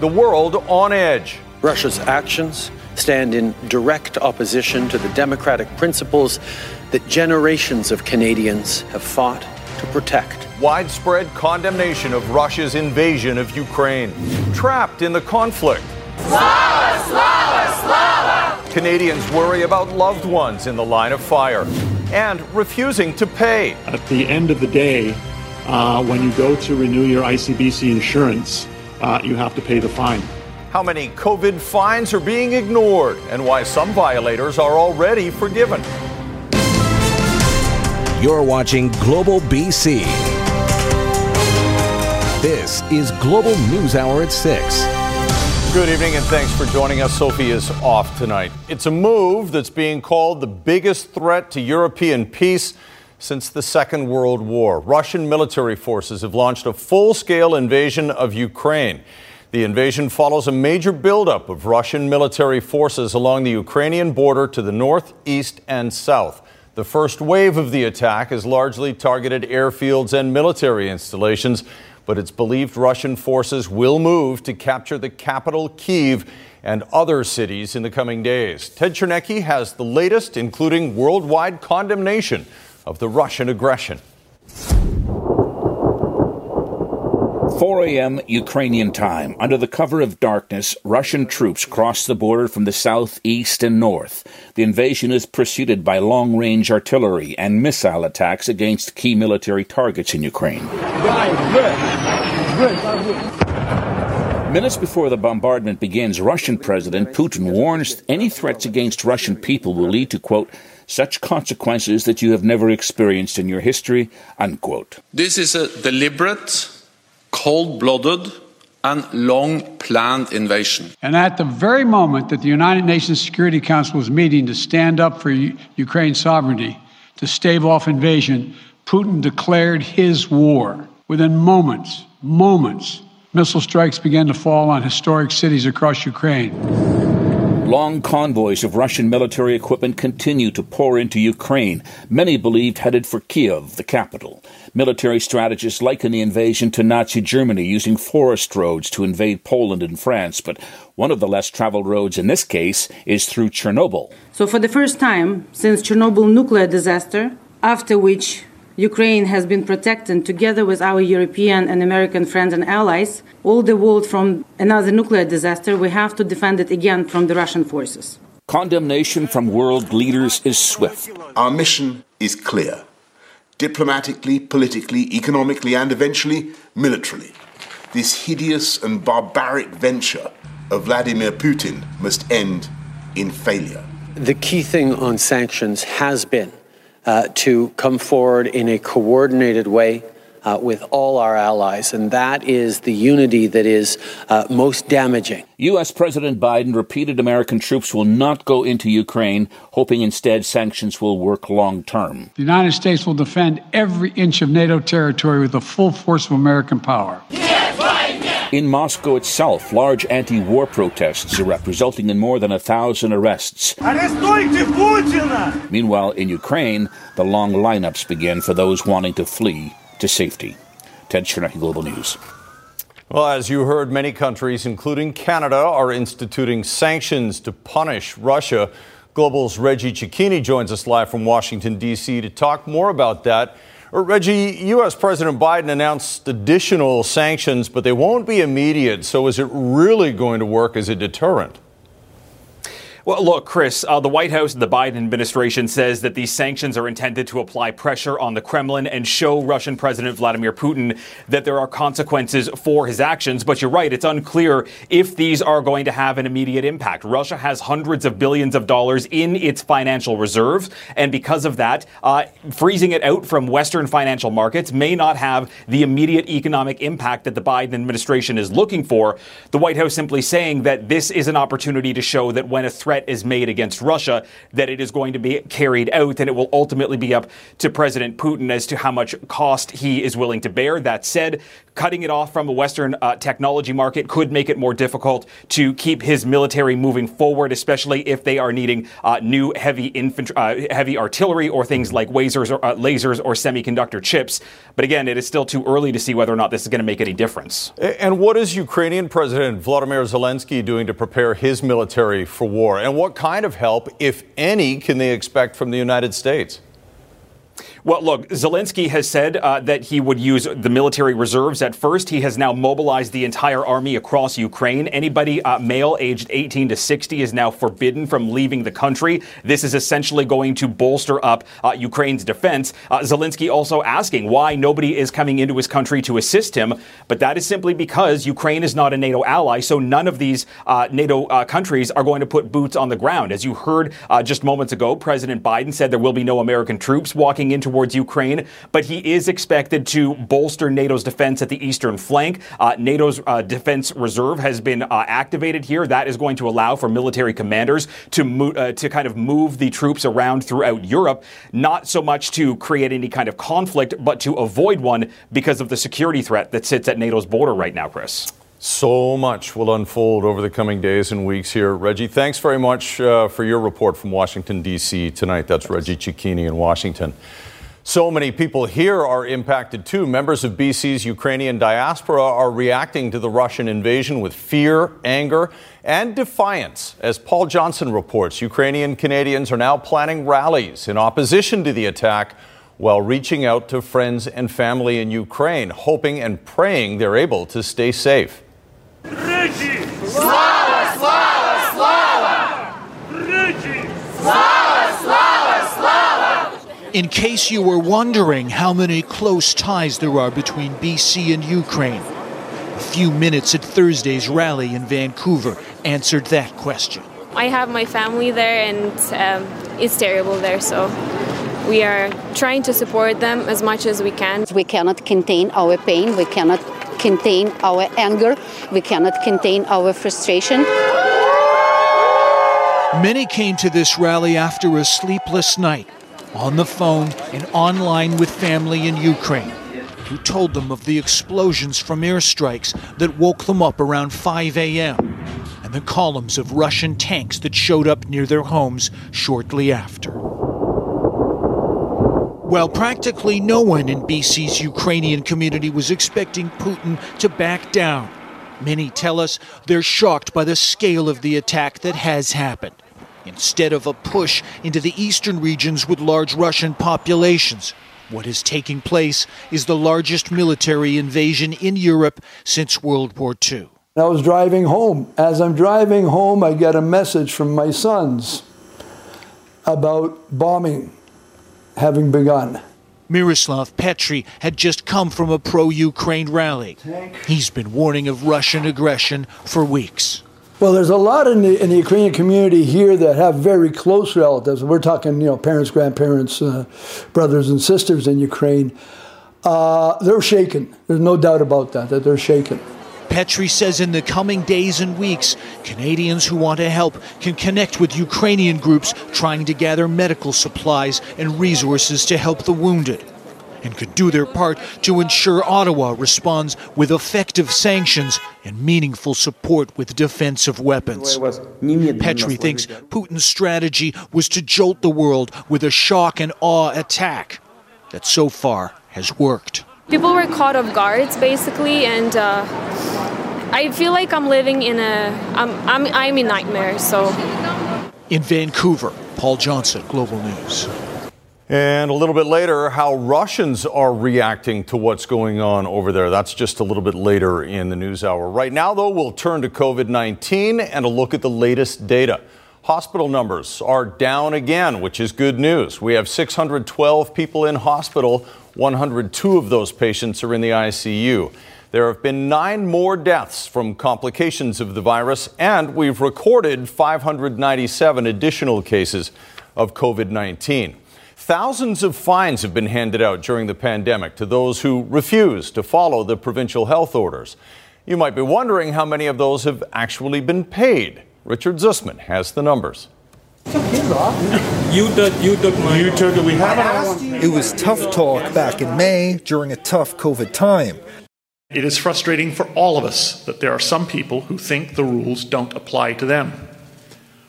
The world on edge. Russia's actions stand in direct opposition to the democratic principles that generations of Canadians have fought to protect. Widespread condemnation of Russia's invasion of Ukraine. Trapped in the conflict. Slava, Slava, Slava! Canadians worry about loved ones in the line of fire and refusing to pay. At the end of the day, uh, when you go to renew your ICBC insurance, uh, you have to pay the fine. How many COVID fines are being ignored and why some violators are already forgiven. You're watching Global BC. This is Global News Hour at 6. Good evening and thanks for joining us. Sophie is off tonight. It's a move that's being called the biggest threat to European peace since the Second World War. Russian military forces have launched a full scale invasion of Ukraine. The invasion follows a major buildup of Russian military forces along the Ukrainian border to the north, east, and south. The first wave of the attack has largely targeted airfields and military installations, but it's believed Russian forces will move to capture the capital, Kiev, and other cities in the coming days. Ted Chernecki has the latest, including worldwide condemnation of the Russian aggression. 4 a.m. Ukrainian time. Under the cover of darkness, Russian troops cross the border from the south, east, and north. The invasion is preceded by long range artillery and missile attacks against key military targets in Ukraine. Minutes before the bombardment begins, Russian President Putin warns any threats against Russian people will lead to, quote, such consequences that you have never experienced in your history, unquote. This is a deliberate cold blooded and long planned invasion. And at the very moment that the United Nations Security Council was meeting to stand up for U- Ukraine's sovereignty, to stave off invasion, Putin declared his war. Within moments, moments, missile strikes began to fall on historic cities across Ukraine. Long convoys of Russian military equipment continue to pour into Ukraine, many believed headed for Kiev, the capital. Military strategists liken the invasion to Nazi Germany using forest roads to invade Poland and France, but one of the less traveled roads in this case is through Chernobyl. So, for the first time since Chernobyl nuclear disaster, after which Ukraine has been protected together with our European and American friends and allies, all the world from another nuclear disaster, we have to defend it again from the Russian forces. Condemnation from world leaders is swift. Our mission is clear diplomatically, politically, economically, and eventually militarily. This hideous and barbaric venture of Vladimir Putin must end in failure. The key thing on sanctions has been uh, to come forward in a coordinated way uh, with all our allies, and that is the unity that is uh, most damaging. U.S. President Biden repeated American troops will not go into Ukraine, hoping instead sanctions will work long term. The United States will defend every inch of NATO territory with the full force of American power. In Moscow itself, large anti war protests erupt, resulting in more than a thousand arrests. Meanwhile, in Ukraine, the long lineups begin for those wanting to flee to safety. Ted Chernecki, Global News. Well, as you heard, many countries, including Canada, are instituting sanctions to punish Russia. Global's Reggie Cecchini joins us live from Washington, D.C. to talk more about that. Reggie, U.S. President Biden announced additional sanctions, but they won't be immediate. So is it really going to work as a deterrent? Well, look, Chris, uh, the White House and the Biden administration says that these sanctions are intended to apply pressure on the Kremlin and show Russian President Vladimir Putin that there are consequences for his actions. But you're right, it's unclear if these are going to have an immediate impact. Russia has hundreds of billions of dollars in its financial reserves, and because of that, uh, freezing it out from Western financial markets may not have the immediate economic impact that the Biden administration is looking for. The White House simply saying that this is an opportunity to show that when a threat threat is made against Russia, that it is going to be carried out, and it will ultimately be up to President Putin as to how much cost he is willing to bear. That said, cutting it off from a Western uh, technology market could make it more difficult to keep his military moving forward, especially if they are needing uh, new heavy infantry, uh, heavy artillery, or things like lasers or, uh, lasers or semiconductor chips. But again, it is still too early to see whether or not this is going to make any difference. And what is Ukrainian President Vladimir Zelensky doing to prepare his military for war? And what kind of help, if any, can they expect from the United States? Well, look, Zelensky has said uh, that he would use the military reserves at first. He has now mobilized the entire army across Ukraine. Anybody uh, male aged 18 to 60 is now forbidden from leaving the country. This is essentially going to bolster up uh, Ukraine's defense. Uh, Zelensky also asking why nobody is coming into his country to assist him, but that is simply because Ukraine is not a NATO ally, so none of these uh, NATO uh, countries are going to put boots on the ground. As you heard just moments ago, President Biden said there will be no American troops walking into towards Ukraine, but he is expected to bolster NATO's defense at the eastern flank. Uh, NATO's uh, defense reserve has been uh, activated here. That is going to allow for military commanders to mo- uh, to kind of move the troops around throughout Europe, not so much to create any kind of conflict, but to avoid one because of the security threat that sits at NATO's border right now, Chris. So much will unfold over the coming days and weeks here. Reggie, thanks very much uh, for your report from Washington, D.C. tonight. That's Reggie Cecchini in Washington. So many people here are impacted too. Members of BC's Ukrainian diaspora are reacting to the Russian invasion with fear, anger, and defiance. As Paul Johnson reports, Ukrainian Canadians are now planning rallies in opposition to the attack while reaching out to friends and family in Ukraine, hoping and praying they're able to stay safe. Slava, slava, slava! In case you were wondering how many close ties there are between BC and Ukraine, a few minutes at Thursday's rally in Vancouver answered that question. I have my family there and um, it's terrible there, so we are trying to support them as much as we can. We cannot contain our pain, we cannot contain our anger, we cannot contain our frustration. Many came to this rally after a sleepless night on the phone and online with family in Ukraine who told them of the explosions from airstrikes that woke them up around 5 a.m. and the columns of Russian tanks that showed up near their homes shortly after. While practically no one in BC's Ukrainian community was expecting Putin to back down, many tell us they're shocked by the scale of the attack that has happened instead of a push into the eastern regions with large Russian populations. What is taking place is the largest military invasion in Europe since World War II. I was driving home. As I'm driving home, I get a message from my sons about bombing having begun. Miroslav Petri had just come from a pro Ukraine rally. He's been warning of Russian aggression for weeks. Well, there's a lot in the, in the Ukrainian community here that have very close relatives. We're talking, you know, parents, grandparents, uh, brothers, and sisters in Ukraine. Uh, they're shaken. There's no doubt about that, that they're shaken. Petri says in the coming days and weeks, Canadians who want to help can connect with Ukrainian groups trying to gather medical supplies and resources to help the wounded and could do their part to ensure Ottawa responds with effective sanctions and meaningful support with defensive weapons. Petri thinks Putin's strategy was to jolt the world with a shock and awe attack that so far has worked. People were caught off guards, basically, and uh, I feel like I'm living in a I'm, I'm, I'm in nightmare. So, in Vancouver, Paul Johnson, Global News. And a little bit later, how Russians are reacting to what's going on over there. That's just a little bit later in the news hour. Right now, though, we'll turn to COVID 19 and a look at the latest data. Hospital numbers are down again, which is good news. We have 612 people in hospital, 102 of those patients are in the ICU. There have been nine more deaths from complications of the virus, and we've recorded 597 additional cases of COVID 19. Thousands of fines have been handed out during the pandemic to those who refuse to follow the provincial health orders. You might be wondering how many of those have actually been paid. Richard Zussman has the numbers. You took, you took my. You took it. We have it. It was tough talk back in May during a tough COVID time. It is frustrating for all of us that there are some people who think the rules don't apply to them.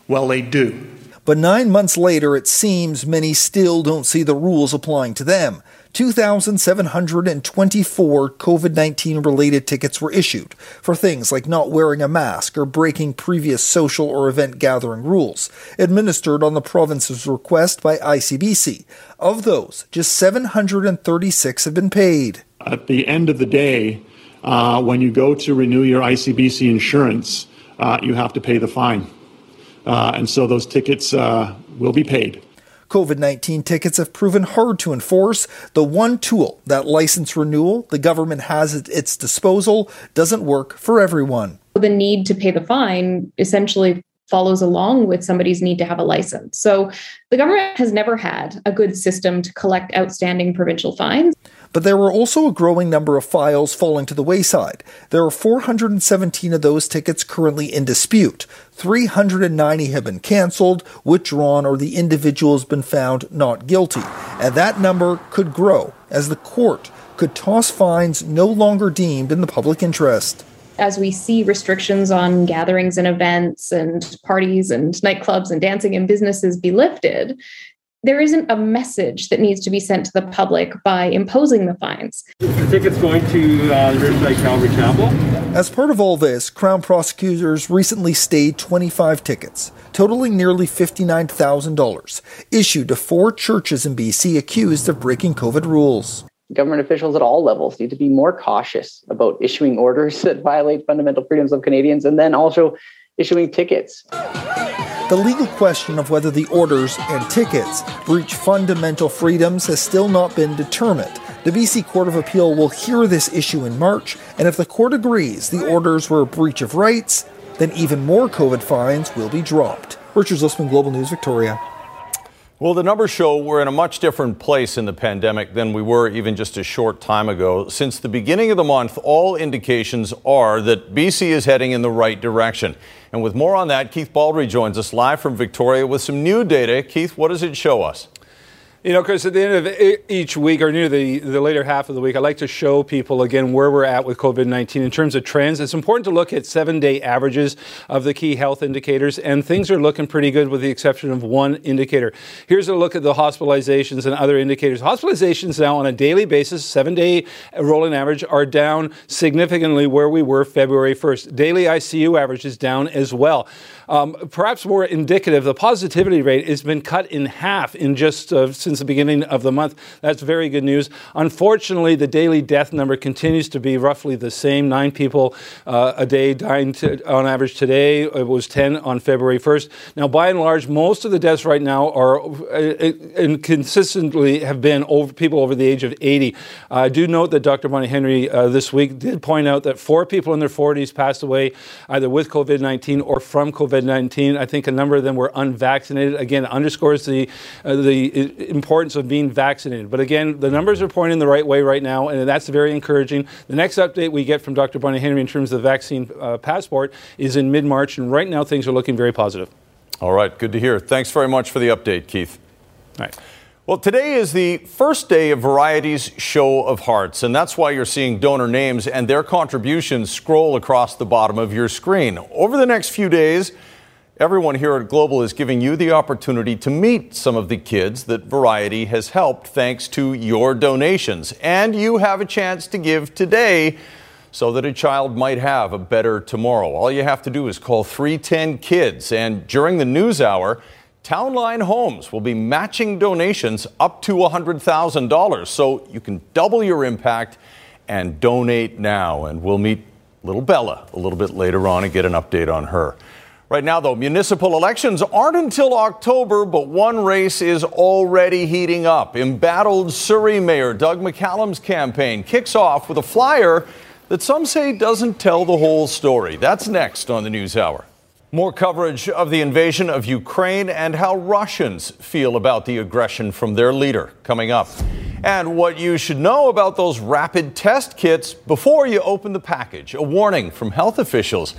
Well, they do. But nine months later, it seems many still don't see the rules applying to them. 2,724 COVID 19 related tickets were issued for things like not wearing a mask or breaking previous social or event gathering rules, administered on the province's request by ICBC. Of those, just 736 have been paid. At the end of the day, uh, when you go to renew your ICBC insurance, uh, you have to pay the fine. Uh, and so those tickets uh, will be paid. COVID 19 tickets have proven hard to enforce. The one tool, that license renewal, the government has at its disposal doesn't work for everyone. The need to pay the fine essentially follows along with somebody's need to have a license. So the government has never had a good system to collect outstanding provincial fines. But there were also a growing number of files falling to the wayside. There are 417 of those tickets currently in dispute. 390 have been cancelled, withdrawn, or the individual has been found not guilty. And that number could grow as the court could toss fines no longer deemed in the public interest as we see restrictions on gatherings and events and parties and nightclubs and dancing and businesses be lifted, there isn't a message that needs to be sent to the public by imposing the fines. The ticket's going to uh, Riverside Calvary Chapel. As part of all this, Crown prosecutors recently stayed 25 tickets, totaling nearly $59,000, issued to four churches in BC accused of breaking COVID rules. Government officials at all levels need to be more cautious about issuing orders that violate fundamental freedoms of Canadians and then also issuing tickets. The legal question of whether the orders and tickets breach fundamental freedoms has still not been determined. The BC Court of Appeal will hear this issue in March, and if the court agrees the orders were a breach of rights, then even more COVID fines will be dropped. Richard Zussman, Global News, Victoria. Well, the numbers show we're in a much different place in the pandemic than we were even just a short time ago. Since the beginning of the month, all indications are that BC is heading in the right direction. And with more on that, Keith Baldry joins us live from Victoria with some new data. Keith, what does it show us? You know, Chris, at the end of each week or near the, the later half of the week, I like to show people again where we're at with COVID 19 in terms of trends. It's important to look at seven day averages of the key health indicators, and things are looking pretty good with the exception of one indicator. Here's a look at the hospitalizations and other indicators. Hospitalizations now on a daily basis, seven day rolling average, are down significantly where we were February 1st. Daily ICU average is down as well. Um, perhaps more indicative, the positivity rate has been cut in half in just uh, since the beginning of the month. That's very good news. Unfortunately, the daily death number continues to be roughly the same nine people uh, a day dying to, on average today. It was 10 on February 1st. Now, by and large, most of the deaths right now are uh, and consistently have been over people over the age of 80. I do note that Dr. Bonnie Henry uh, this week did point out that four people in their 40s passed away either with COVID 19 or from COVID COVID 19. I think a number of them were unvaccinated. Again, underscores the, uh, the importance of being vaccinated. But again, the numbers are pointing the right way right now, and that's very encouraging. The next update we get from Dr. Bonnie Henry in terms of the vaccine uh, passport is in mid March, and right now things are looking very positive. All right, good to hear. Thanks very much for the update, Keith. All right. Well, today is the first day of Variety's Show of Hearts, and that's why you're seeing donor names and their contributions scroll across the bottom of your screen. Over the next few days, everyone here at Global is giving you the opportunity to meet some of the kids that Variety has helped thanks to your donations. And you have a chance to give today so that a child might have a better tomorrow. All you have to do is call 310 Kids, and during the news hour, Townline Homes will be matching donations up to $100,000. So you can double your impact and donate now. And we'll meet little Bella a little bit later on and get an update on her. Right now, though, municipal elections aren't until October, but one race is already heating up. Embattled Surrey Mayor Doug McCallum's campaign kicks off with a flyer that some say doesn't tell the whole story. That's next on the News Hour. More coverage of the invasion of Ukraine and how Russians feel about the aggression from their leader coming up. And what you should know about those rapid test kits before you open the package. A warning from health officials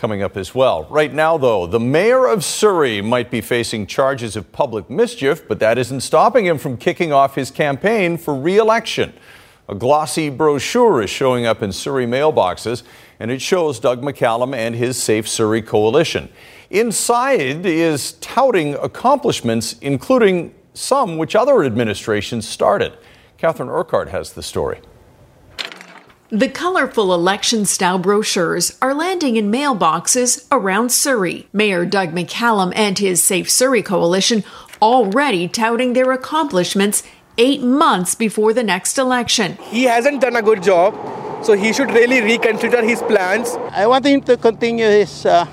coming up as well. Right now, though, the mayor of Surrey might be facing charges of public mischief, but that isn't stopping him from kicking off his campaign for re election. A glossy brochure is showing up in Surrey mailboxes and it shows Doug McCallum and his Safe Surrey coalition. Inside is touting accomplishments, including some which other administrations started. Catherine Urquhart has the story. The colorful election style brochures are landing in mailboxes around Surrey. Mayor Doug McCallum and his Safe Surrey coalition already touting their accomplishments eight months before the next election. He hasn't done a good job so he should really reconsider his plans. I want him to continue his uh,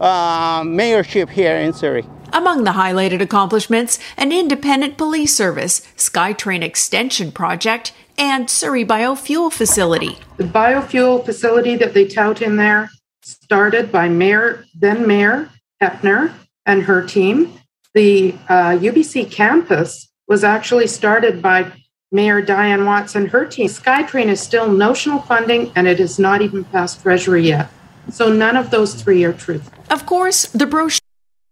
uh, mayorship here in Surrey. Among the highlighted accomplishments, an independent police service, SkyTrain Extension Project, and Surrey Biofuel Facility. The biofuel facility that they tout in there started by Mayor, then Mayor Hepner and her team. The uh, UBC campus was actually started by Mayor Dianne Watts and her team. SkyTrain is still notional funding and it is not even past Treasury yet. So none of those three are true. Of course, the brochure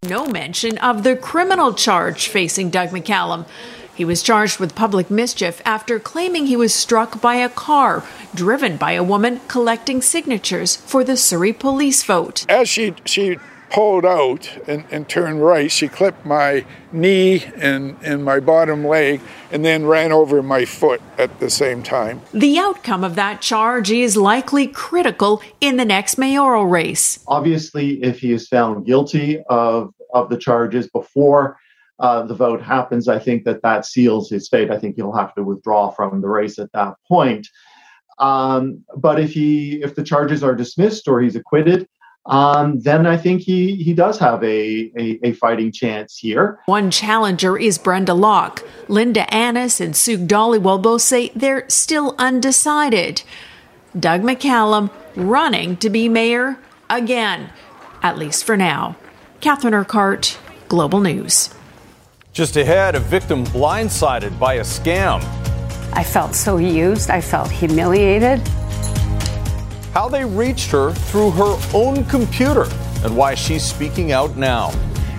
no mention of the criminal charge facing Doug McCallum. He was charged with public mischief after claiming he was struck by a car driven by a woman collecting signatures for the Surrey police vote. As she she pulled out and, and turned right, she clipped my knee and, and my bottom leg and then ran over my foot at the same time. The outcome of that charge is likely critical in the next mayoral race. Obviously, if he is found guilty of, of the charges before uh, the vote happens, I think that that seals his fate. I think he'll have to withdraw from the race at that point. Um, but if he if the charges are dismissed or he's acquitted, um, then I think he, he does have a, a, a, fighting chance here. One challenger is Brenda Locke. Linda Annis and Sue Dollywell both say they're still undecided. Doug McCallum running to be mayor again, at least for now. Catherine Urquhart, Global News. Just ahead, a victim blindsided by a scam. I felt so used. I felt humiliated how they reached her through her own computer and why she's speaking out now.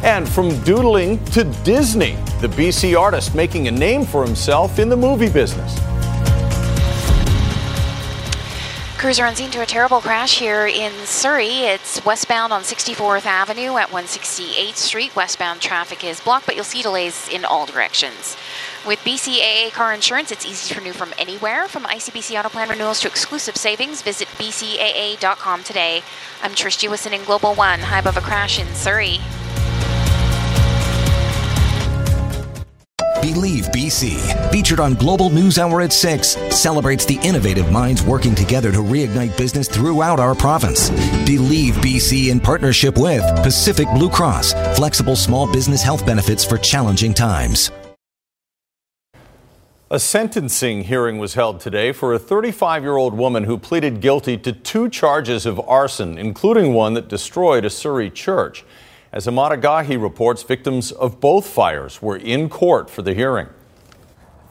And from doodling to Disney, the BC artist making a name for himself in the movie business. Cruiser on scene to a terrible crash here in Surrey. It's westbound on 64th Avenue at 168th Street. Westbound traffic is blocked, but you'll see delays in all directions. With BCAA car insurance, it's easy to renew from anywhere. From ICBC Auto Plan renewals to exclusive savings, visit bcaa.com today. I'm Trish Jewison in Global One, high above a crash in Surrey. Believe BC, featured on Global News Hour at 6, celebrates the innovative minds working together to reignite business throughout our province. Believe BC in partnership with Pacific Blue Cross, flexible small business health benefits for challenging times. A sentencing hearing was held today for a 35 year old woman who pleaded guilty to two charges of arson, including one that destroyed a Surrey church. As Emad Agahi reports, victims of both fires were in court for the hearing.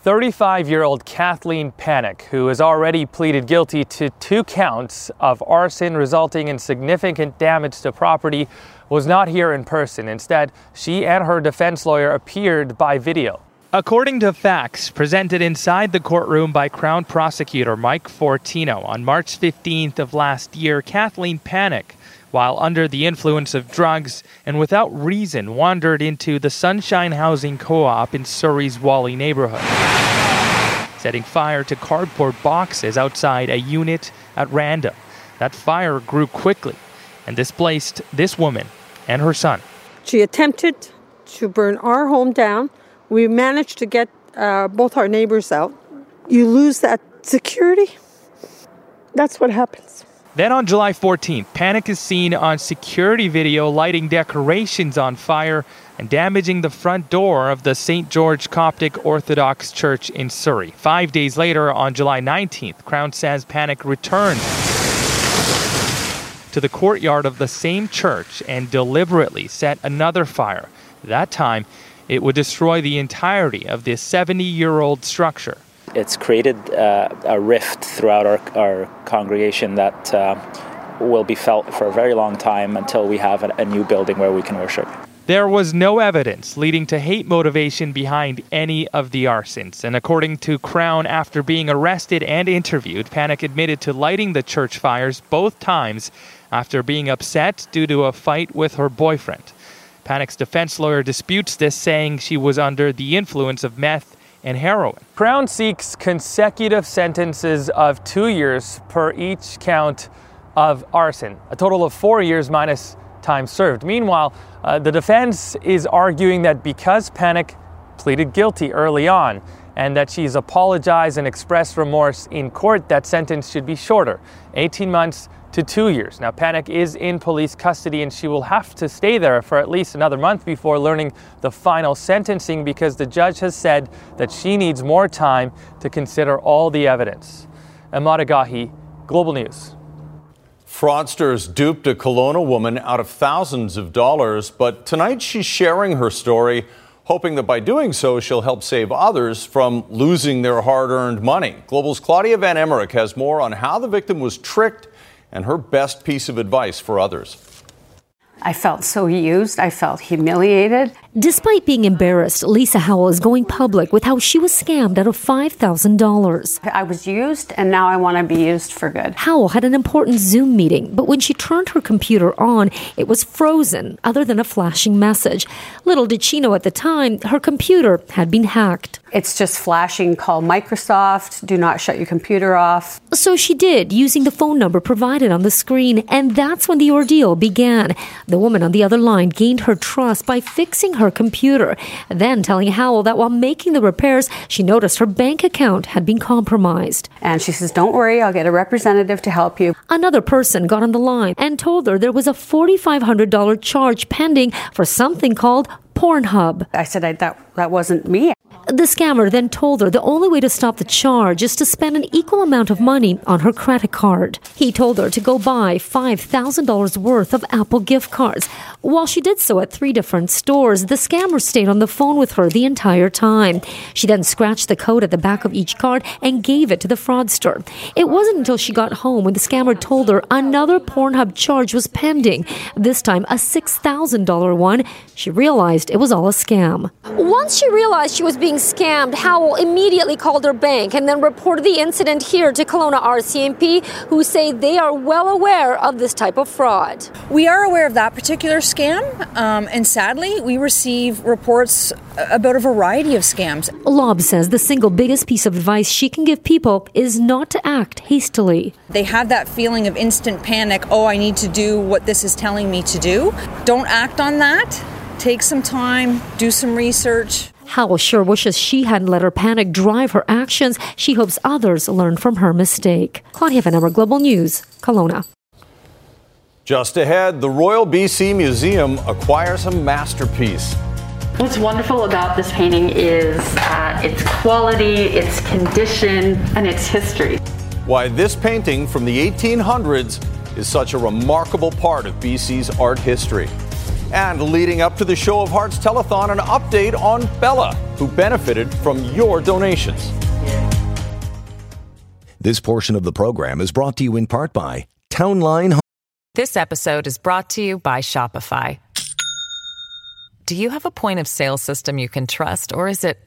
35 year old Kathleen Panic, who has already pleaded guilty to two counts of arson resulting in significant damage to property, was not here in person. Instead, she and her defense lawyer appeared by video. According to facts presented inside the courtroom by Crown Prosecutor Mike Fortino on March 15th of last year, Kathleen Panic, while under the influence of drugs and without reason, wandered into the Sunshine Housing Co op in Surrey's Whalley neighborhood, setting fire to cardboard boxes outside a unit at random. That fire grew quickly and displaced this woman and her son. She attempted to burn our home down we managed to get uh, both our neighbors out. You lose that security. That's what happens. Then on July 14th, Panic is seen on security video lighting decorations on fire and damaging the front door of the St. George Coptic Orthodox Church in Surrey. Five days later, on July 19th, Crown says Panic returned to the courtyard of the same church and deliberately set another fire. That time, it would destroy the entirety of this 70 year old structure. It's created uh, a rift throughout our, our congregation that uh, will be felt for a very long time until we have a, a new building where we can worship. There was no evidence leading to hate motivation behind any of the arsons. And according to Crown, after being arrested and interviewed, Panic admitted to lighting the church fires both times after being upset due to a fight with her boyfriend. Panic's defense lawyer disputes this, saying she was under the influence of meth and heroin. Crown seeks consecutive sentences of two years per each count of arson, a total of four years minus time served. Meanwhile, uh, the defense is arguing that because Panic pleaded guilty early on and that she's apologized and expressed remorse in court, that sentence should be shorter 18 months to two years. Now, Panic is in police custody and she will have to stay there for at least another month before learning the final sentencing because the judge has said that she needs more time to consider all the evidence. Emad Agahi, Global News. Fraudsters duped a Kelowna woman out of thousands of dollars, but tonight she's sharing her story, hoping that by doing so, she'll help save others from losing their hard earned money. Global's Klaudia Van Emmerik has more on how the victim was tricked and her best piece of advice for others. I felt so used. I felt humiliated. Despite being embarrassed, Lisa Howell is going public with how she was scammed out of $5,000. I was used and now I want to be used for good. Howell had an important Zoom meeting, but when she turned her computer on, it was frozen, other than a flashing message. Little did she know at the time, her computer had been hacked. It's just flashing call Microsoft, do not shut your computer off. So she did, using the phone number provided on the screen, and that's when the ordeal began. The woman on the other line gained her trust by fixing her computer, then telling Howell that while making the repairs, she noticed her bank account had been compromised. And she says, Don't worry, I'll get a representative to help you. Another person got on the line and told her there was a $4,500 charge pending for something called Pornhub. I said, I, that, that wasn't me. The scammer then told her the only way to stop the charge is to spend an equal amount of money on her credit card. He told her to go buy $5,000 worth of Apple gift cards. While she did so at three different stores, the scammer stayed on the phone with her the entire time. She then scratched the code at the back of each card and gave it to the fraudster. It wasn't until she got home when the scammer told her another Pornhub charge was pending, this time a $6,000 one. She realized it was all a scam. Once she realized she was being scammed, Howell immediately called her bank and then reported the incident here to Kelowna RCMP, who say they are well aware of this type of fraud. We are aware of that particular scam, um, and sadly, we receive reports about a variety of scams. Lob says the single biggest piece of advice she can give people is not to act hastily. They have that feeling of instant panic oh, I need to do what this is telling me to do. Don't act on that. Take some time, do some research. Howell sure wishes she hadn't let her panic drive her actions. She hopes others learn from her mistake. Claudia Van Emmer, Global News, Kelowna. Just ahead, the Royal BC Museum acquires a masterpiece. What's wonderful about this painting is uh, its quality, its condition, and its history. Why this painting from the 1800s is such a remarkable part of BC's art history. And leading up to the Show of Hearts telethon, an update on Bella, who benefited from your donations. This portion of the program is brought to you in part by Townline. This episode is brought to you by Shopify. Do you have a point of sale system you can trust, or is it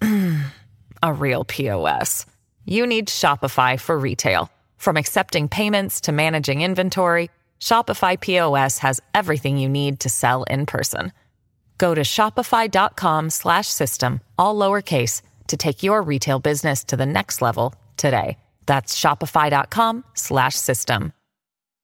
a real POS? You need Shopify for retail. From accepting payments to managing inventory, Shopify POS has everything you need to sell in person. Go to shopify.com slash system, all lowercase, to take your retail business to the next level today. That's shopify.com slash system.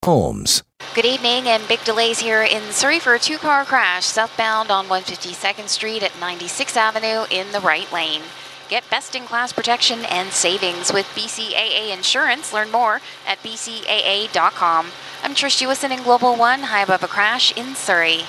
Homes. Good evening, and big delays here in Surrey for a two car crash southbound on 152nd Street at 96th Avenue in the right lane. Get best in class protection and savings with BCAA Insurance. Learn more at bcaa.com. I'm Trish Jewison in Global One, high above a crash in Surrey.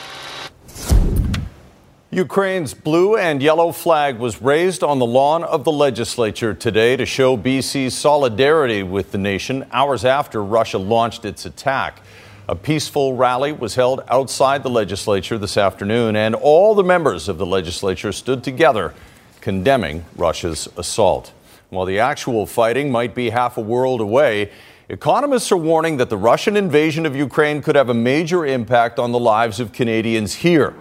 Ukraine's blue and yellow flag was raised on the lawn of the legislature today to show BC's solidarity with the nation hours after Russia launched its attack. A peaceful rally was held outside the legislature this afternoon, and all the members of the legislature stood together condemning Russia's assault. While the actual fighting might be half a world away, economists are warning that the Russian invasion of Ukraine could have a major impact on the lives of Canadians here.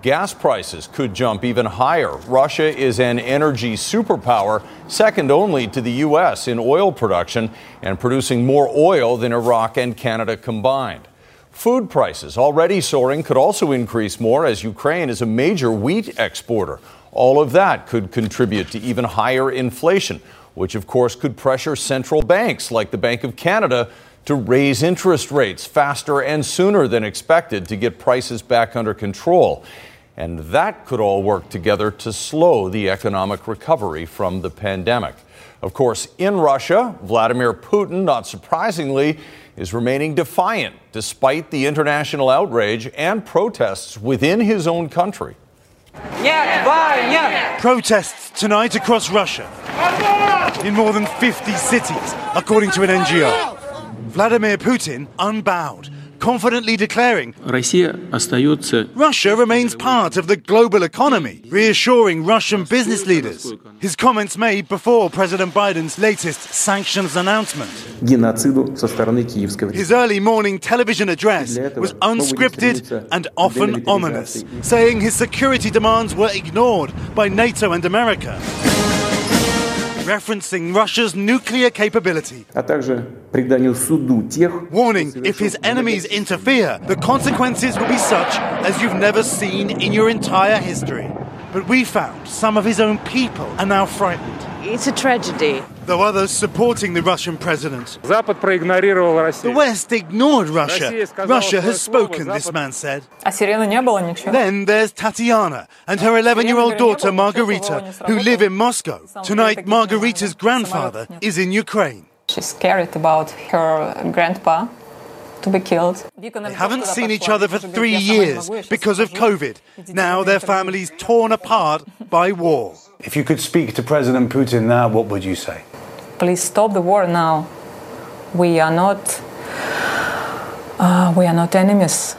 Gas prices could jump even higher. Russia is an energy superpower, second only to the U.S. in oil production and producing more oil than Iraq and Canada combined. Food prices, already soaring, could also increase more as Ukraine is a major wheat exporter. All of that could contribute to even higher inflation, which of course could pressure central banks like the Bank of Canada to raise interest rates faster and sooner than expected to get prices back under control. And that could all work together to slow the economic recovery from the pandemic. Of course, in Russia, Vladimir Putin, not surprisingly, is remaining defiant despite the international outrage and protests within his own country. Protests tonight across Russia. In more than 50 cities, according to an NGO. Vladimir Putin unbowed, confidently declaring Russia remains part of the global economy, reassuring Russian business leaders. His comments made before President Biden's latest sanctions announcement. His early morning television address was unscripted and often ominous, saying his security demands were ignored by NATO and America referencing Russia's nuclear capability. Warning if his enemies interfere, the consequences will be such as you've never seen in your entire history. But we found some of his own people are now frightened. It's a tragedy. Though others supporting the Russian president. The West ignored Russia. Russia has spoken, this man said. Then there's Tatiana and her 11 year old daughter Margarita, who live in Moscow. Tonight, Margarita's grandfather is in Ukraine. She's scared about her grandpa to be killed. They haven't seen each other for three years because of COVID. Now their family's torn apart by war. If you could speak to President Putin now, what would you say? Please stop the war now. We are not. Uh, we are not enemies.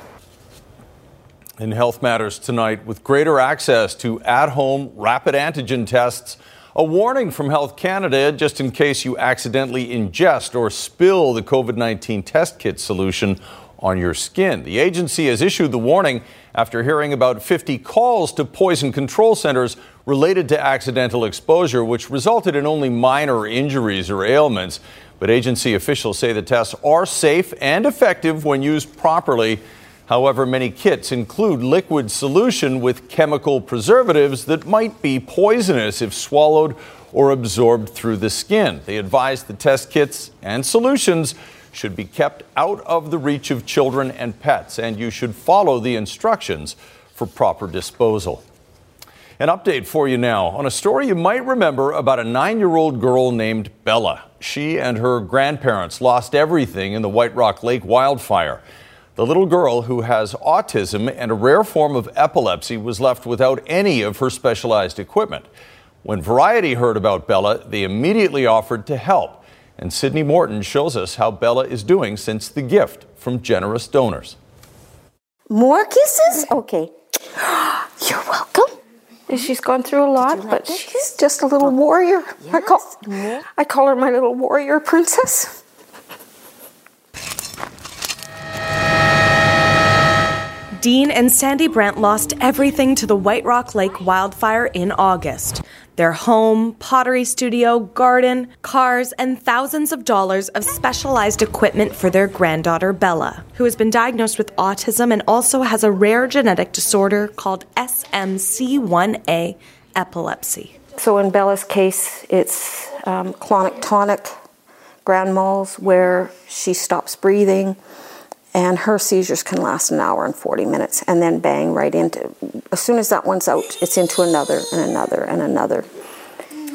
In Health Matters tonight, with greater access to at home rapid antigen tests, a warning from Health Canada just in case you accidentally ingest or spill the COVID 19 test kit solution on your skin. The agency has issued the warning after hearing about 50 calls to poison control centers related to accidental exposure, which resulted in only minor injuries or ailments. But agency officials say the tests are safe and effective when used properly. However, many kits include liquid solution with chemical preservatives that might be poisonous if swallowed or absorbed through the skin. They advise the test kits and solutions should be kept out of the reach of children and pets, and you should follow the instructions for proper disposal. An update for you now on a story you might remember about a nine year old girl named Bella. She and her grandparents lost everything in the White Rock Lake wildfire. The little girl, who has autism and a rare form of epilepsy, was left without any of her specialized equipment. When Variety heard about Bella, they immediately offered to help. And Sydney Morton shows us how Bella is doing since the gift from generous donors. More kisses? Okay. You're welcome. She's gone through a lot, like but she's just a little warrior. Yes. I call I call her my little warrior princess. Dean and Sandy Brent lost everything to the White Rock Lake wildfire in August their home, pottery studio, garden, cars, and thousands of dollars of specialized equipment for their granddaughter Bella, who has been diagnosed with autism and also has a rare genetic disorder called SMC1A epilepsy. So, in Bella's case, it's um, clonic tonic grand mals where she stops breathing and her seizures can last an hour and 40 minutes and then bang right into as soon as that one's out it's into another and another and another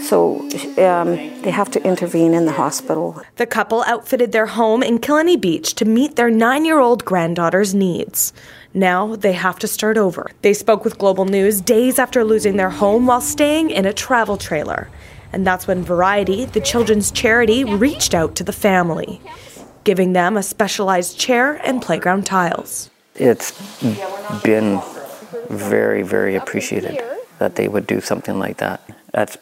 So um, they have to intervene in the hospital. The couple outfitted their home in Killiney Beach to meet their nine year old granddaughter's needs. Now they have to start over. They spoke with Global News days after losing their home while staying in a travel trailer. And that's when Variety, the children's charity, reached out to the family, giving them a specialized chair and playground tiles. It's been very, very appreciated that they would do something like that. That's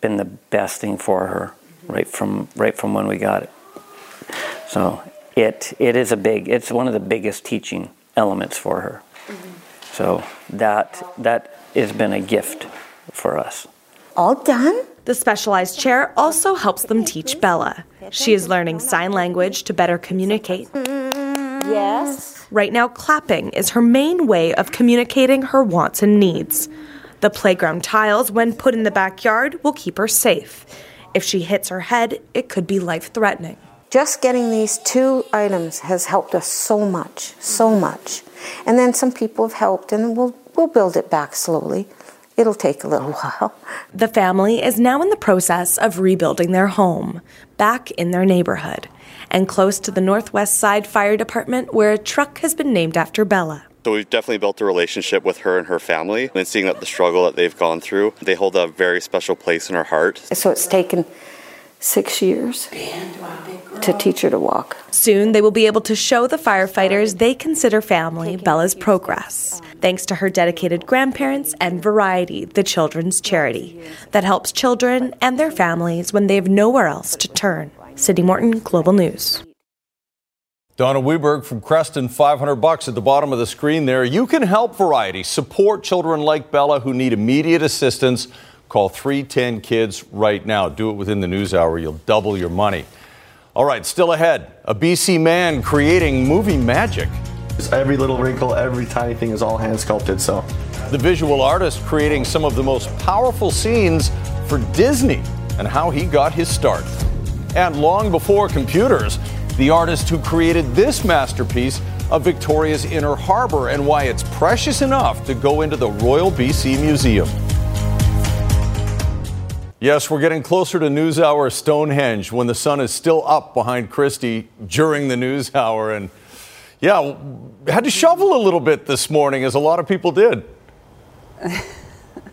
been the best thing for her right from right from when we got it. So it it is a big it's one of the biggest teaching elements for her. So that that has been a gift for us. All done? The specialized chair also helps them teach Bella. She is learning sign language to better communicate. Yes. Right now, clapping is her main way of communicating her wants and needs. The playground tiles, when put in the backyard, will keep her safe. If she hits her head, it could be life threatening. Just getting these two items has helped us so much, so much. And then some people have helped, and we'll, we'll build it back slowly. It'll take a little while. The family is now in the process of rebuilding their home, back in their neighborhood, and close to the Northwest Side Fire Department, where a truck has been named after Bella. So we've definitely built a relationship with her and her family, and seeing that the struggle that they've gone through, they hold a very special place in our heart. So it's taken six years to teach her to walk. Soon they will be able to show the firefighters they consider family Bella's progress, thanks to her dedicated grandparents and Variety, the children's charity that helps children and their families when they have nowhere else to turn. Sydney Morton, Global News. Donna Weberg from Creston, 500 bucks at the bottom of the screen there. You can help Variety support children like Bella who need immediate assistance. Call 310 Kids right now. Do it within the news hour. You'll double your money. All right, still ahead. A BC man creating movie magic. Every little wrinkle, every tiny thing is all hand sculpted, so. The visual artist creating some of the most powerful scenes for Disney and how he got his start. And long before computers, the artist who created this masterpiece of Victoria's Inner Harbor and why it's precious enough to go into the Royal BC Museum. Yes, we're getting closer to news hour Stonehenge when the sun is still up behind Kristi during the news hour. And yeah, had to shovel a little bit this morning, as a lot of people did.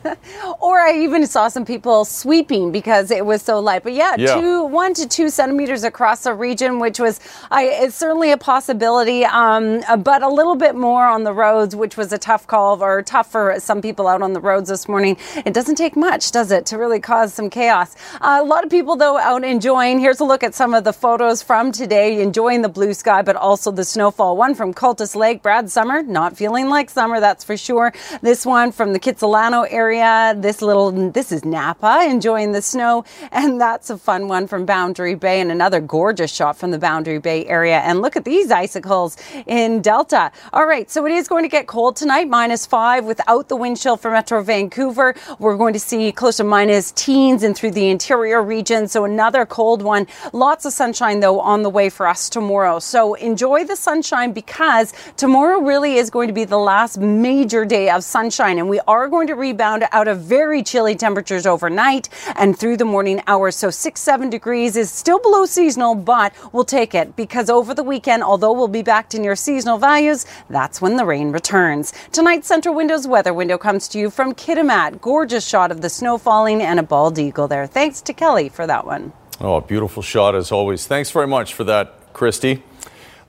or I even saw some people sweeping because it was so light. But yeah, yeah. two, one to two centimeters across the region, which was I, it's certainly a possibility, um, but a little bit more on the roads, which was a tough call or tough for some people out on the roads this morning. It doesn't take much, does it, to really cause some chaos? Uh, a lot of people, though, out enjoying. Here's a look at some of the photos from today, enjoying the blue sky, but also the snowfall. One from Cultus Lake, Brad Summer, not feeling like summer, that's for sure. This one from the Kitsilano area area. This little, this is Napa enjoying the snow. And that's a fun one from Boundary Bay and another gorgeous shot from the Boundary Bay area. And look at these icicles in Delta. All right. So it is going to get cold tonight, minus five without the wind chill for Metro Vancouver. We're going to see close to minus teens and through the interior region. So another cold one. Lots of sunshine though on the way for us tomorrow. So enjoy the sunshine because tomorrow really is going to be the last major day of sunshine and we are going to rebound out of very chilly temperatures overnight and through the morning hours. So six, seven degrees is still below seasonal, but we'll take it because over the weekend, although we'll be back to near seasonal values, that's when the rain returns. Tonight's Centra Windows weather window comes to you from Kitimat. Gorgeous shot of the snow falling and a bald eagle there. Thanks to Kelly for that one. Oh, a beautiful shot as always. Thanks very much for that, Kristi.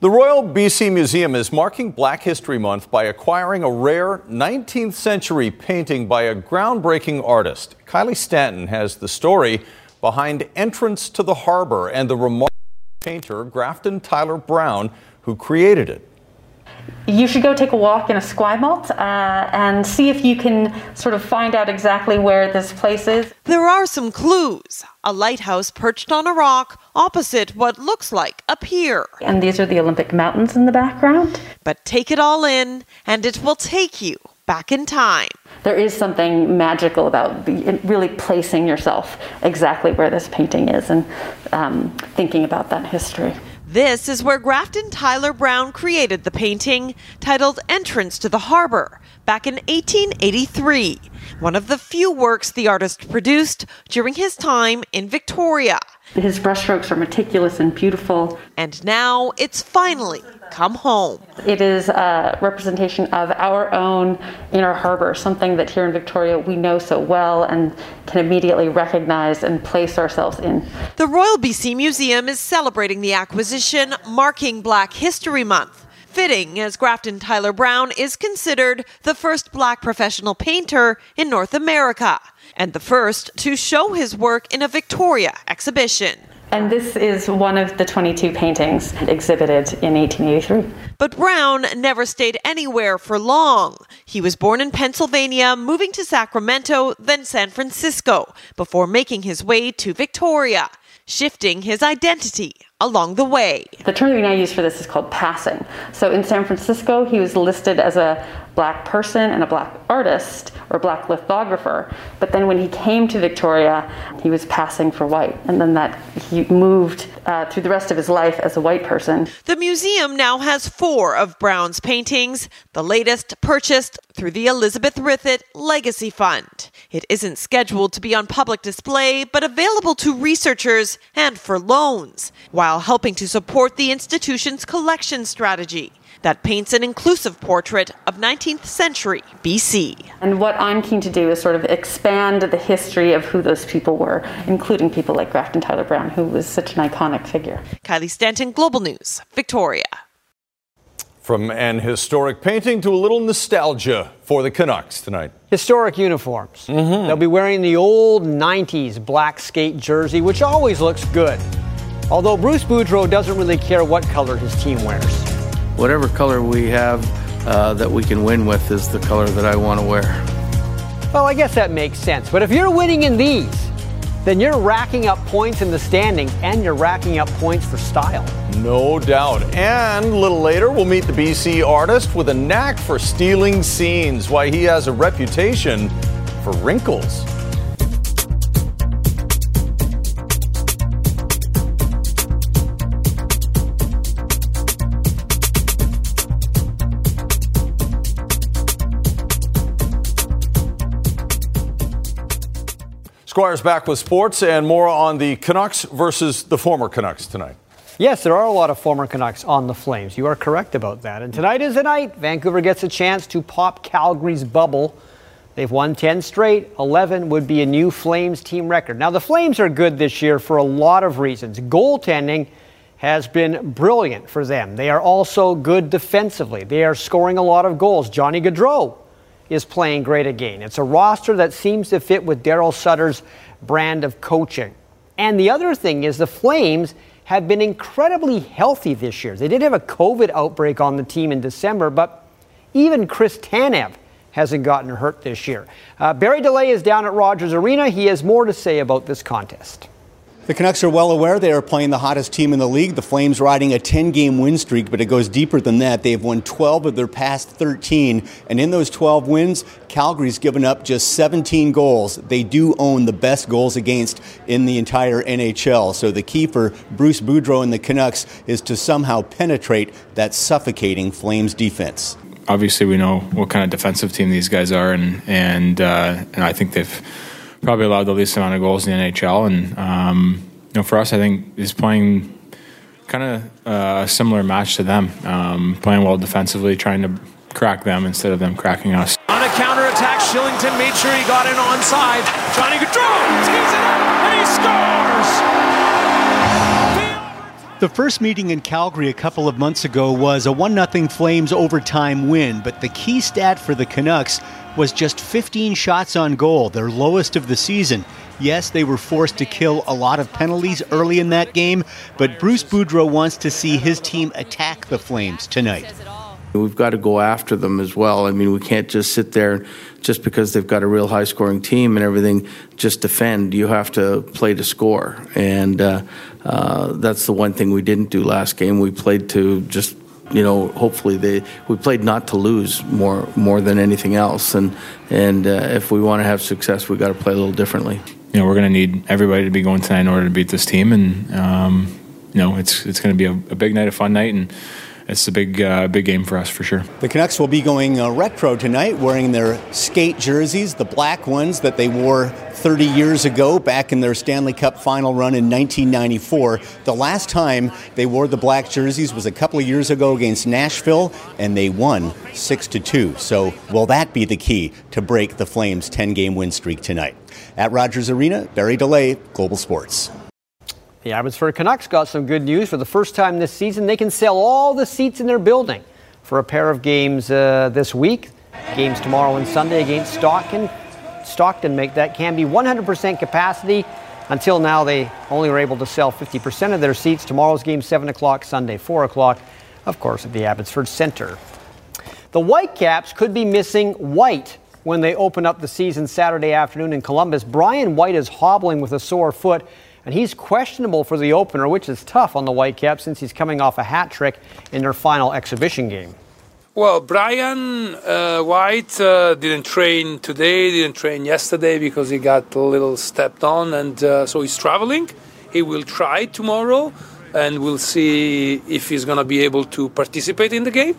The Royal BC Museum is marking Black History Month by acquiring a rare 19th century painting by a groundbreaking artist. Kylie Stanton has the story behind Entrance to the Harbor and the remarkable painter Grafton Tyler Brown who created it you should go take a walk in Esquimalt uh, and see if you can sort of find out exactly where this place is. There are some clues. A lighthouse perched on a rock opposite what looks like a pier. And these are the Olympic Mountains in the background. But take it all in, and it will take you back in time. There is something magical about really placing yourself exactly where this painting is and um, thinking about that history. This is where Grafton Tyler Brown created the painting titled Entrance to the Harbor back in 1883. one of the few works the artist produced during his time in Victoria. His brushstrokes are meticulous and beautiful. And now it's finally come home. It is a representation of our own inner harbor, something that here in Victoria we know so well and can immediately recognize and place ourselves in. The Royal BC Museum is celebrating the acquisition, marking Black History Month. Fitting, as Grafton Tyler Brown is considered the first black professional painter in North America and the first to show his work in a Victoria exhibition. And this is one of the 22 paintings exhibited in 1883. But Brown never stayed anywhere for long. He was born in Pennsylvania, moving to Sacramento, then San Francisco, before making his way to Victoria, shifting his identity along the way. The term that we now use for this is called passing. So in San Francisco, he was listed as a black person and a black artist or black lithographer. But then when he came to Victoria, he was passing for white. And then that he moved uh, through the rest of his life as a white person. The museum now has four of Brown's paintings, the latest purchased through the Elizabeth Rithet Legacy Fund. It isn't scheduled to be on public display, but available to researchers and for loans, while helping to support the institution's collection strategy that paints an inclusive portrait of 19th century BC. And what I'm keen to do is sort of expand the history of who those people were, including people like Grafton Tyler Brown, who was such an iconic figure. Kylie Stanton, Global News, Victoria. From an historic painting to a little nostalgia for the Canucks tonight. Historic uniforms. Mm-hmm. They'll be wearing the old 90s black skate jersey, which always looks good. Although Bruce Boudreau doesn't really care what color his team wears whatever color we have uh, that we can win with is the color that I want to wear. Well, I guess that makes sense. But if you're winning in these, then you're racking up points in the standings and you're racking up points for style. No doubt. And a little later, we'll meet the BC artist with a knack for stealing scenes, why he has a reputation for wrinkles. Squire's back with sports and more on the Canucks versus the former Canucks tonight. Yes, there are a lot of former Canucks on the Flames. You are correct about that. And tonight is the night Vancouver gets a chance to pop Calgary's bubble. They've won 10 straight. 11 would be a new Flames team record. Now, the Flames are good this year for a lot of reasons. Goaltending has been brilliant for them. They are also good defensively. They are scoring a lot of goals. Johnny Gaudreau is playing great again. It's a roster that seems to fit with Daryl Sutter's brand of coaching. And the other thing is the Flames have been incredibly healthy this year. They did have a COVID outbreak on the team in December, but even Chris Tanev hasn't gotten hurt this year. Uh, Barry Deley is down at Rogers Arena. He has more to say about this contest. The Canucks are well aware they are playing the hottest team in the league. The Flames riding a 10 game win streak, but it goes deeper than that. They have won 12 of their past 13, and in those 12 wins, Calgary's given up just 17 goals. They do own the best goals against in the entire NHL. So the key for Bruce Boudreau and the Canucks is to somehow penetrate that suffocating Flames defense. Obviously, we know what kind of defensive team these guys are, and and, uh, and I think they've probably allowed the least amount of goals in the NHL. And um, you know, for us, I think is playing kind of uh, a similar match to them, um, playing well defensively, trying to crack them instead of them cracking us. On a counter attack, Kylington made sure he got in onside. Johnny Gaudreau tees it up and he scores. The first meeting in Calgary a couple of months ago was a 1 0 Flames overtime win, but the key stat for the Canucks was just 15 shots on goal, their lowest of the season. Yes, they were forced to kill a lot of penalties early in that game, but Bruce Boudreau wants to see his team attack the Flames tonight. We've got to go after them as well. I mean, we can't just sit there just because they've got a real high scoring team and everything, just defend. You have to play to score. And uh, uh, that's the one thing we didn't do last game. We played to just you know, hopefully they we played not to lose more more than anything else, and and uh, if we want to have success, we got to play a little differently. You know, we're going to need everybody to be going tonight in order to beat this team, and um, you know, it's it's going to be a, a, big night, a fun night, and it's a big uh, big game for us for sure. The Canucks will be going uh, retro tonight, wearing their skate jerseys, the black ones that they wore 30 years ago back in their Stanley Cup final run in 1994. The last time they wore the black jerseys was a couple of years ago against Nashville, and they won 6 to 2. So, will that be the key to break the Flames' 10 game win streak tonight? At Rogers Arena, Barry Deley, Global Sports. The Abbotsford Canucks got some good news. For the first time this season, they can sell all the seats in their building for a pair of games uh, this week. Games tomorrow and Sunday against Stockton. Stockton make that can be 100% capacity. Until now, they only were able to sell 50% of their seats. Tomorrow's game 7 o'clock, Sunday 4 o'clock, of course, at the Abbotsford Center. The Whitecaps could be missing White when they open up the season Saturday afternoon in Columbus. Brian White is hobbling with a sore foot and he's questionable for the opener, which is tough on the Whitecaps since he's coming off a hat trick in their final exhibition game. Well, Brian uh, White uh, didn't train today, didn't train yesterday because he got a little stepped on, and uh, so he's traveling. He will try tomorrow, and we'll see if he's going to be able to participate in the game.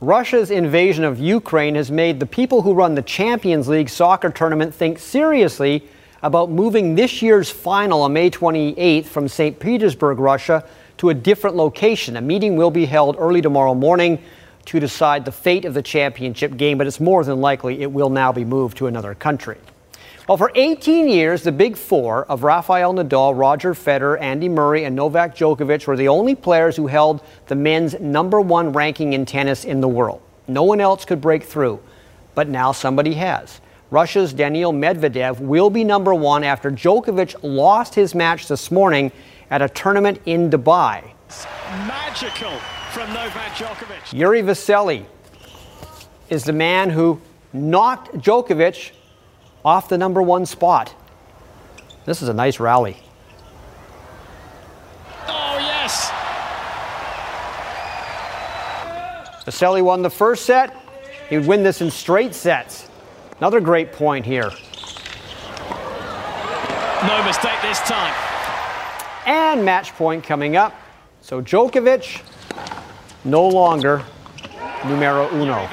Russia's invasion of Ukraine has made the people who run the Champions League soccer tournament think seriously about moving this year's final on May 28th from St. Petersburg, Russia, to a different location. A meeting will be held early tomorrow morning to decide the fate of the championship game, but it's more than likely it will now be moved to another country. Well, for 18 years, the big four of Rafael Nadal, Roger Federer, Andy Murray, and Novak Djokovic were the only players who held the men's number one ranking in tennis in the world. No one else could break through, but now somebody has. Russia's Daniil Medvedev will be number one after Djokovic lost his match this morning at a tournament in Dubai. Magical from Novak Djokovic. Jiri Vesely is the man who knocked Djokovic off the number one spot. This is a nice rally. Oh, yes! Vesely won the first set. He would win this in straight sets. Another great point here. No mistake this time. And match point coming up. So Djokovic, no longer numero uno.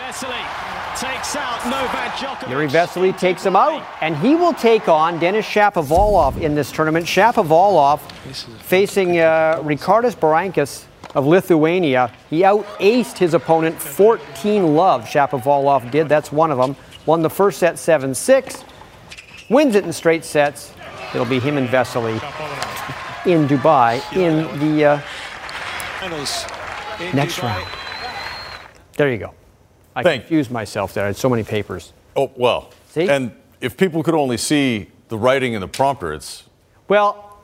Jiri Vesely takes him out, and he will take on Denis Shapovalov in this tournament. Shapovalov facing uh, Ricardas Berankis of Lithuania. He out-aced his opponent 14 love. Shapovalov did. That's one of them won the first set 7 6, wins it in straight sets. It'll be him and Vesely in Dubai in the uh, next round. There you go. I Thank confused myself there. I had so many papers. Oh, well. See? And if people could only see the writing in the prompter, it's. Well,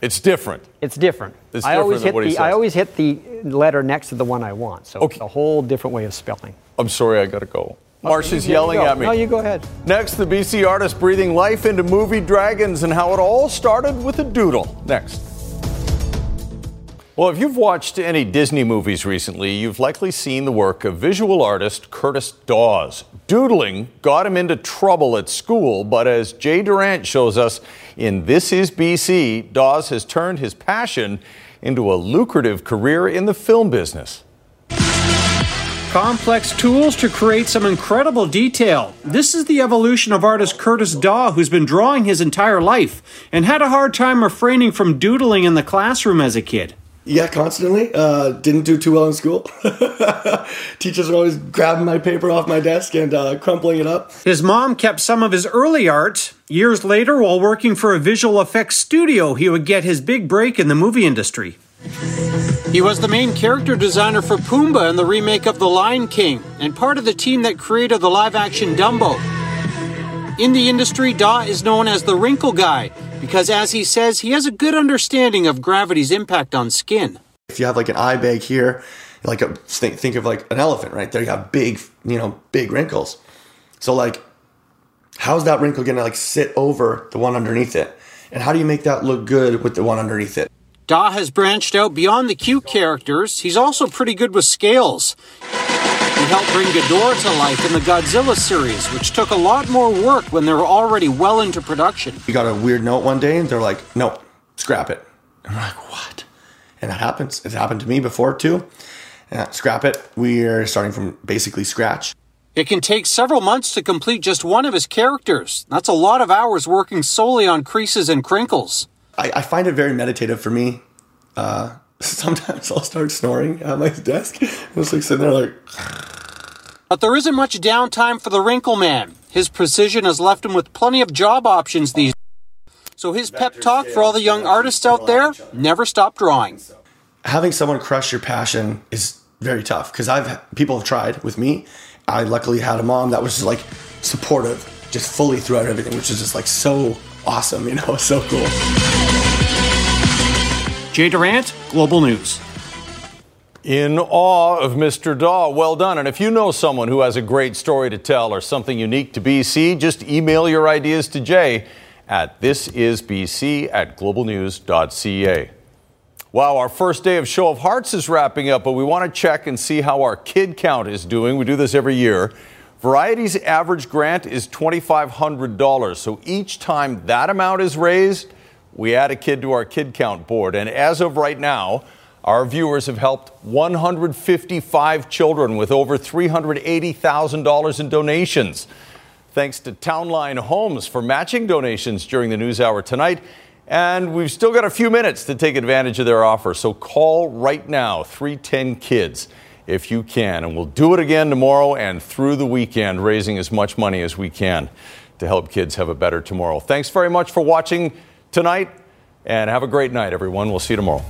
it's different. It's different. It's I different always hit the I always hit the letter next to the one I want. So okay. it's a whole different way of spelling. I'm sorry, I got to go. Marcia's yelling at me. No, you go ahead. Next, the BC artist breathing life into movie Dragons and how it all started with a doodle. Next. Well, if you've watched any Disney movies recently, you've likely seen the work of visual artist Curtis Dawes. Doodling got him into trouble at school, but as Jay Durant shows us in This Is BC, Dawes has turned his passion into a lucrative career in the film business complex tools to create some incredible detail. This is the evolution of artist Curtis Daw, who's been drawing his entire life and had a hard time refraining from doodling in the classroom as a kid. Yeah, constantly. Uh, didn't do too well in school. Teachers were always grabbing my paper off my desk and uh, crumpling it up. His mom kept some of his early art. Years later, while working for a visual effects studio, he would get his big break in the movie industry. He was the main character designer for Pumbaa in the remake of The Lion King and part of the team that created the live action Dumbo. In the industry, Daw is known as the wrinkle guy because, as he says, he has a good understanding of gravity's impact on skin. If you have like an eye bag here, like a, think, think of like an elephant right there, you have big, you know, big wrinkles. So like, how's that wrinkle gonna like sit over the one underneath it? And how do you make that look good with the one underneath it? Da has branched out beyond the cute characters. He's also pretty good with scales. He helped bring Ghidorah to life in the Godzilla series, which took a lot more work when they were already well into production. We got a weird note one day, and they're like, "No, scrap it." And we're like, "What?" and it happens. It's happened to me before too. Uh, scrap it. We're starting from basically scratch. It can take several months to complete just one of his characters. That's a lot of hours working solely on creases and crinkles. I, I find it very meditative for me. Uh, sometimes I'll start snoring at my desk. I was like sitting there like. But there isn't much downtime for the Wrinkle Man. His precision has left him with plenty of job options these so his pep talk for all the young artists out there, never stop drawing. Having someone crush your passion is very tough because I've people have tried with me. I luckily had a mom that was just like supportive, just fully throughout everything, which is just like so awesome, you know, so cool. Jay Durant, Global News. In awe of Mr. Daw. Well done. And if you know someone who has a great story to tell or something unique to BC, just email your ideas to Jay at thisisbc at globalnews.ca. Wow, our first day of Show of Hearts is wrapping up, but we want to check and see how our kid count is doing. We do this every year. Variety's average grant is $2,500. So each time that amount is raised, we add a kid to our kid count board. And as of right now, our viewers have helped 155 children with over $380,000 in donations. Thanks to Townline Homes for matching donations during the news hour tonight. And we've still got a few minutes to take advantage of their offer. So call right now, 310 Kids, if you can. And we'll do it again tomorrow and through the weekend, raising as much money as we can to help kids have a better tomorrow. Thanks very much for watching tonight and have a great night, everyone. We'll see you tomorrow.